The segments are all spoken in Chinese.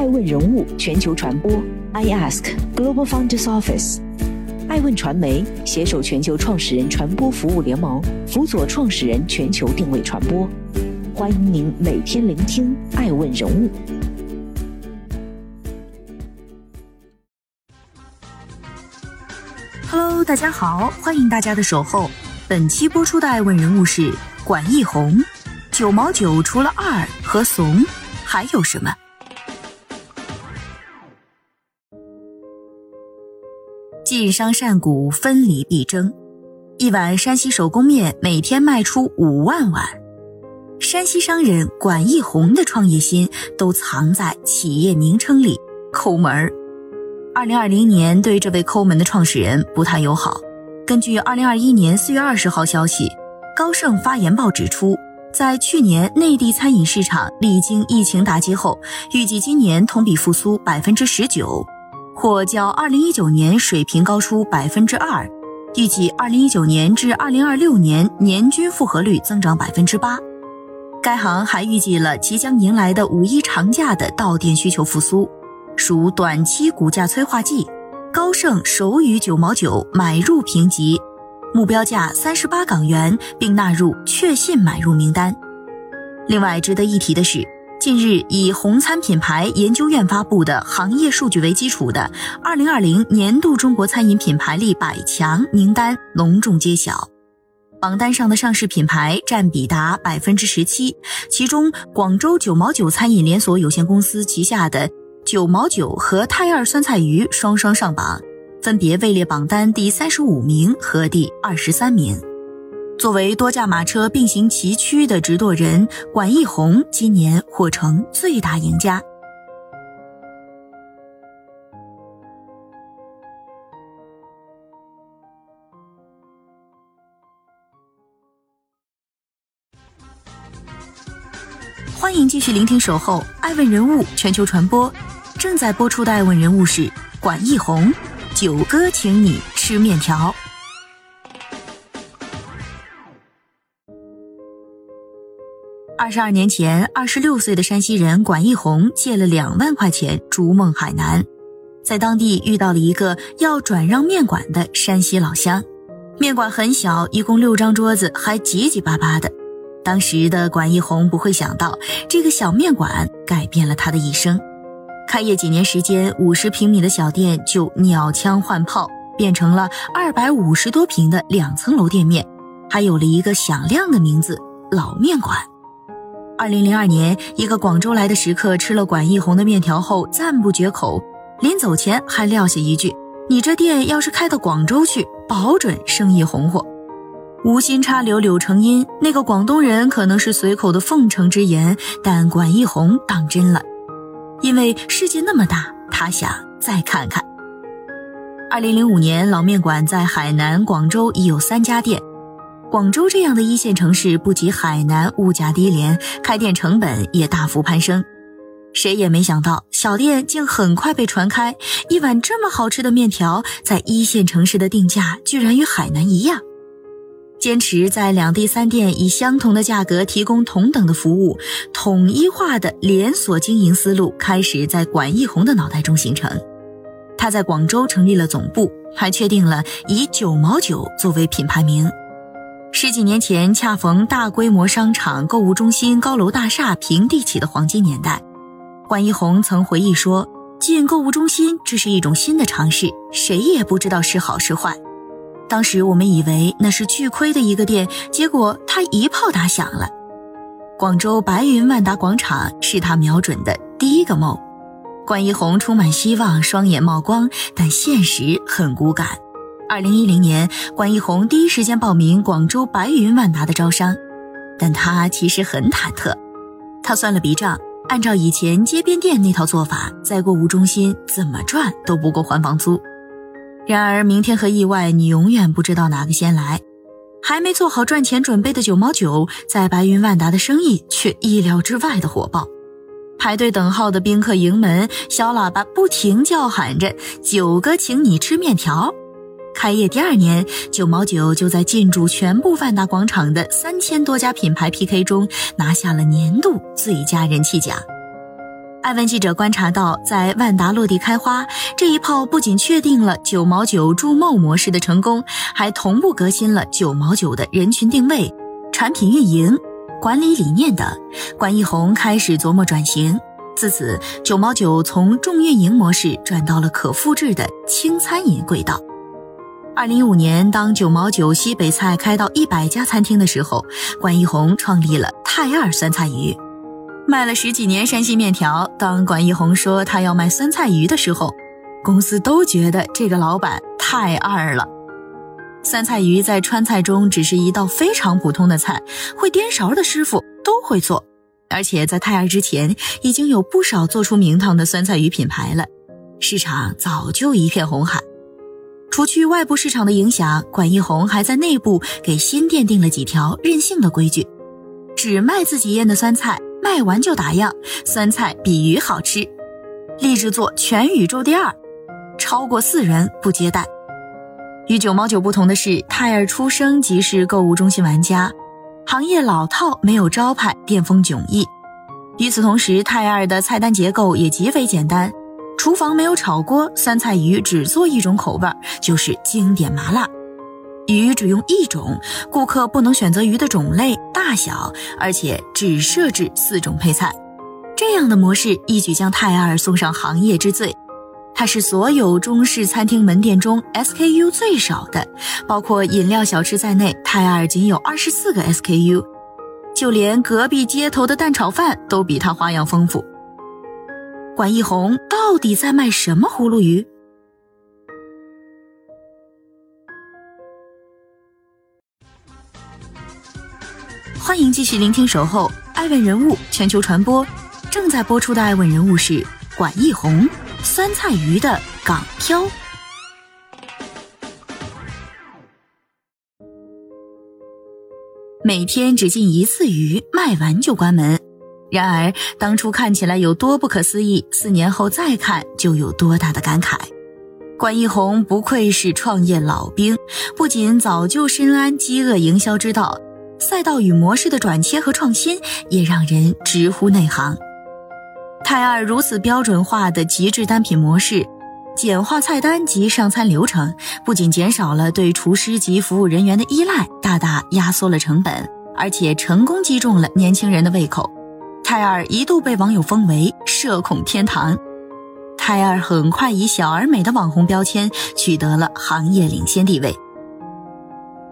爱问人物全球传播，I Ask Global Founders Office，爱问传媒携手全球创始人传播服务联盟，辅佐创始人全球定位传播。欢迎您每天聆听爱问人物。Hello，大家好，欢迎大家的守候。本期播出的爱问人物是管义红。九毛九除了二和怂，还有什么？晋商善贾分离必争，一碗山西手工面每天卖出五万碗。山西商人管义红的创业心都藏在企业名称里，抠门儿。二零二零年对这位抠门的创始人不太友好。根据二零二一年四月二十号消息，高盛发研报指出，在去年内地餐饮市场历经疫情打击后，预计今年同比复苏百分之十九。或较二零一九年水平高出百分之二，预计二零一九年至二零二六年年均复合率增长百分之八。该行还预计了即将迎来的五一长假的到店需求复苏，属短期股价催化剂。高盛首语九毛九买入评级，目标价三十八港元，并纳入确信买入名单。另外值得一提的是。近日，以红餐品牌研究院发布的行业数据为基础的二零二零年度中国餐饮品牌力百强名单隆重揭晓，榜单上的上市品牌占比达百分之十七，其中广州九毛九餐饮连锁有限公司旗下的九毛九和泰二酸菜鱼双双上榜，分别位列榜单第三十五名和第二十三名。作为多驾马车并行齐驱的执舵人，管义红今年或成最大赢家。欢迎继续聆听《守候爱问人物全球传播》，正在播出的爱问人物是管义红，九哥请你吃面条。二十二年前，二十六岁的山西人管义红借了两万块钱逐梦海南，在当地遇到了一个要转让面馆的山西老乡。面馆很小，一共六张桌子，还挤挤巴巴的。当时的管义红不会想到，这个小面馆改变了他的一生。开业几年时间，五十平米的小店就鸟枪换炮，变成了二百五十多平的两层楼店面，还有了一个响亮的名字——老面馆。二零零二年，一个广州来的食客吃了管义红的面条后赞不绝口，临走前还撂下一句：“你这店要是开到广州去，保准生意红火。”无心插柳柳成荫，那个广东人可能是随口的奉承之言，但管义红当真了，因为世界那么大，他想再看看。二零零五年，老面馆在海南、广州已有三家店。广州这样的一线城市不及海南，物价低廉，开店成本也大幅攀升。谁也没想到，小店竟很快被传开。一碗这么好吃的面条，在一线城市的定价居然与海南一样。坚持在两地三店以相同的价格提供同等的服务，统一化的连锁经营思路开始在管义红的脑袋中形成。他在广州成立了总部，还确定了以九毛九作为品牌名。十几年前，恰逢大规模商场、购物中心、高楼大厦平地起的黄金年代。关一红曾回忆说：“进购物中心，这是一种新的尝试，谁也不知道是好是坏。当时我们以为那是巨亏的一个店，结果他一炮打响了。广州白云万达广场是他瞄准的第一个梦。关一红充满希望，双眼冒光，但现实很骨感。”二零一零年，管一红第一时间报名广州白云万达的招商，但他其实很忐忑。他算了笔账，按照以前街边店那套做法，在购物中心怎么赚都不够还房租。然而，明天和意外，你永远不知道哪个先来。还没做好赚钱准备的九毛九，在白云万达的生意却意料之外的火爆。排队等号的宾客迎门，小喇叭不停叫喊着：“九哥，请你吃面条。”开业第二年，九毛九就在进驻全部万达广场的三千多家品牌 PK 中拿下了年度最佳人气奖。艾问记者观察到，在万达落地开花这一炮，不仅确定了九毛九筑梦模式的成功，还同步革新了九毛九的人群定位、产品运营、管理理念等。管一红开始琢磨转型，自此九毛九从重运营模式转到了可复制的轻餐饮轨道。二零一五年，当九毛九西北菜开到一百家餐厅的时候，管一红创立了泰二酸菜鱼。卖了十几年山西面条，当管一红说他要卖酸菜鱼的时候，公司都觉得这个老板太二了。酸菜鱼在川菜中只是一道非常普通的菜，会颠勺的师傅都会做，而且在泰二之前已经有不少做出名堂的酸菜鱼品牌了，市场早就一片红海。除去外部市场的影响，管义红还在内部给新店定了几条任性的规矩：只卖自己腌的酸菜。卖完就打烊，酸菜比鱼好吃，立志做全宇宙第二，超过四人不接待。与九毛九不同的是，泰尔出生即是购物中心玩家，行业老套，没有招牌，店风迥异。与此同时，泰尔的菜单结构也极为简单，厨房没有炒锅，酸菜鱼只做一种口味，就是经典麻辣。鱼只用一种，顾客不能选择鱼的种类、大小，而且只设置四种配菜。这样的模式一举将泰二送上行业之最。它是所有中式餐厅门店中 SKU 最少的，包括饮料小吃在内，泰二仅有二十四个 SKU。就连隔壁街头的蛋炒饭都比它花样丰富。管一红到底在卖什么葫芦鱼？欢迎继续聆听《守候爱问人物全球传播》，正在播出的爱问人物是管一红，酸菜鱼的港漂。每天只进一次鱼，卖完就关门。然而当初看起来有多不可思议，四年后再看就有多大的感慨。关一红不愧是创业老兵，不仅早就深谙饥饿营销之道。赛道与模式的转切和创新也让人直呼内行。泰二如此标准化的极致单品模式，简化菜单及上餐流程，不仅减少了对厨师及服务人员的依赖，大大压缩了成本，而且成功击中了年轻人的胃口。泰尔一度被网友封为社恐天堂。泰尔很快以小而美的网红标签取得了行业领先地位。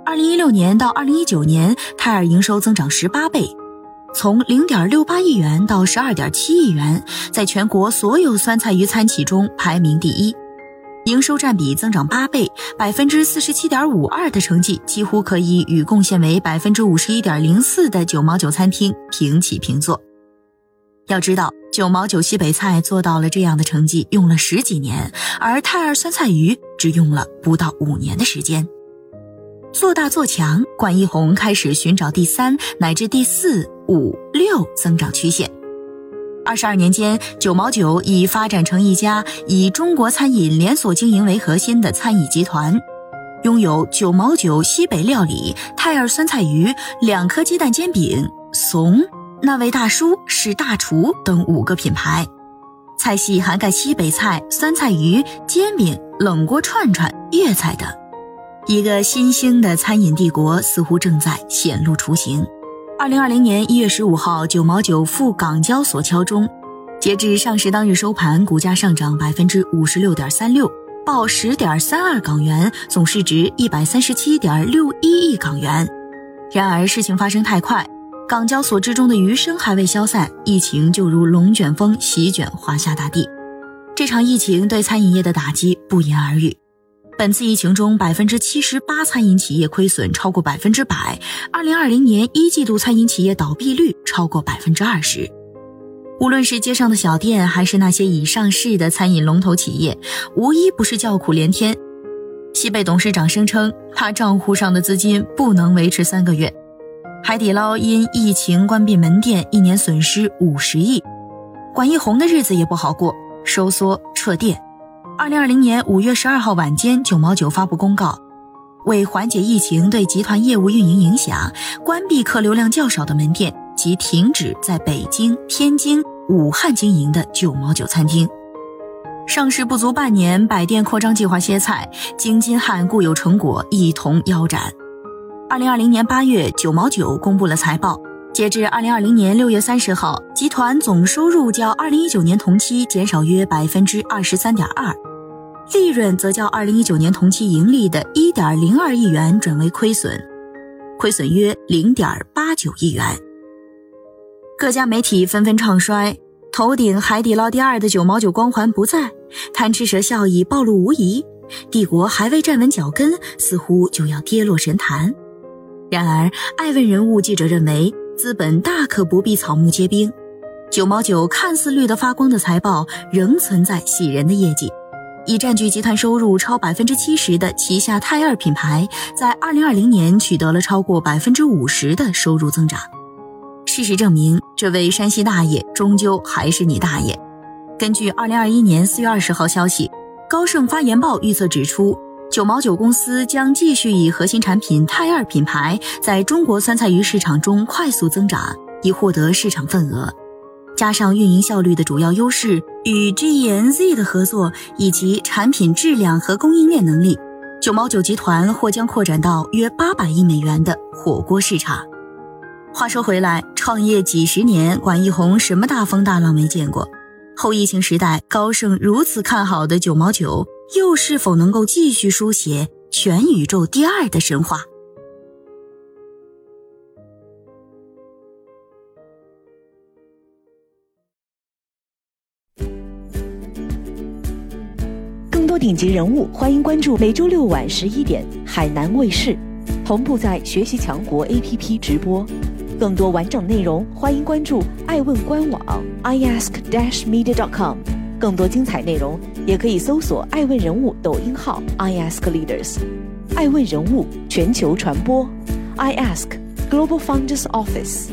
二零一六年到二零一九年，泰尔营收增长十八倍，从零点六八亿元到十二点七亿元，在全国所有酸菜鱼餐企中排名第一，营收占比增长八倍，百分之四十七点五二的成绩几乎可以与贡献为百分之五十一点零四的九毛九餐厅平起平坐。要知道，九毛九西北菜做到了这样的成绩用了十几年，而泰尔酸菜鱼只用了不到五年的时间。做大做强，管一红开始寻找第三乃至第四、五、六增长曲线。二十二年间，九毛九已发展成一家以中国餐饮连锁经营为核心的餐饮集团，拥有九毛九西北料理、泰尔酸菜鱼、两颗鸡蛋煎饼、怂那位大叔是大厨等五个品牌，菜系涵盖西北菜、酸菜鱼、煎饼、冷锅串串、粤菜等。一个新兴的餐饮帝国似乎正在显露雏形。二零二零年一月十五号，九毛九赴港交所敲钟，截至上市当日收盘，股价上涨百分之五十六点三六，报十点三二港元，总市值一百三十七点六一亿港元。然而，事情发生太快，港交所之中的余生还未消散，疫情就如龙卷风席卷华夏大地。这场疫情对餐饮业的打击不言而喻。本次疫情中，百分之七十八餐饮企业亏损超过百分之百。二零二零年一季度餐饮企业倒闭率超过百分之二十。无论是街上的小店，还是那些已上市的餐饮龙头企业，无一不是叫苦连天。西贝董事长声称，他账户上的资金不能维持三个月。海底捞因疫情关闭门店，一年损失五十亿。管一红的日子也不好过，收缩撤店。二零二零年五月十二号晚间，九毛九发布公告，为缓解疫情对集团业务运营影响，关闭客流量较少的门店及停止在北京、天津、武汉经营的九毛九餐厅。上市不足半年，百店扩张计划歇菜，京津汉固有成果一同腰斩。二零二零年八月，九毛九公布了财报，截至二零二零年六月三十号，集团总收入较二零一九年同期减少约百分之二十三点二。利润则较二零一九年同期盈利的一点零二亿元转为亏损，亏损约零点八九亿元。各家媒体纷纷唱衰，头顶海底捞第二的九毛九光环不在，贪吃蛇效益暴露无遗，帝国还未站稳脚跟，似乎就要跌落神坛。然而，爱问人物记者认为，资本大可不必草木皆兵，九毛九看似绿得发光的财报，仍存在喜人的业绩。已占据集团收入超百分之七十的旗下泰二品牌，在二零二零年取得了超过百分之五十的收入增长。事实证明，这位山西大爷终究还是你大爷。根据二零二一年四月二十号消息，高盛发研报预测指出，九毛九公司将继续以核心产品泰二品牌在中国酸菜鱼市场中快速增长，以获得市场份额。加上运营效率的主要优势，与 GENZ 的合作，以及产品质量和供应链能力，九毛九集团或将扩展到约八百亿美元的火锅市场。话说回来，创业几十年，管一红什么大风大浪没见过？后疫情时代，高盛如此看好的九毛九，又是否能够继续书写全宇宙第二的神话？更多顶级人物，欢迎关注每周六晚十一点海南卫视，同步在学习强国 APP 直播。更多完整内容，欢迎关注爱问官网 iask-media.com。更多精彩内容，也可以搜索爱问人物抖音号 iaskleaders。爱问人物全球传播，iask Global Founders Office。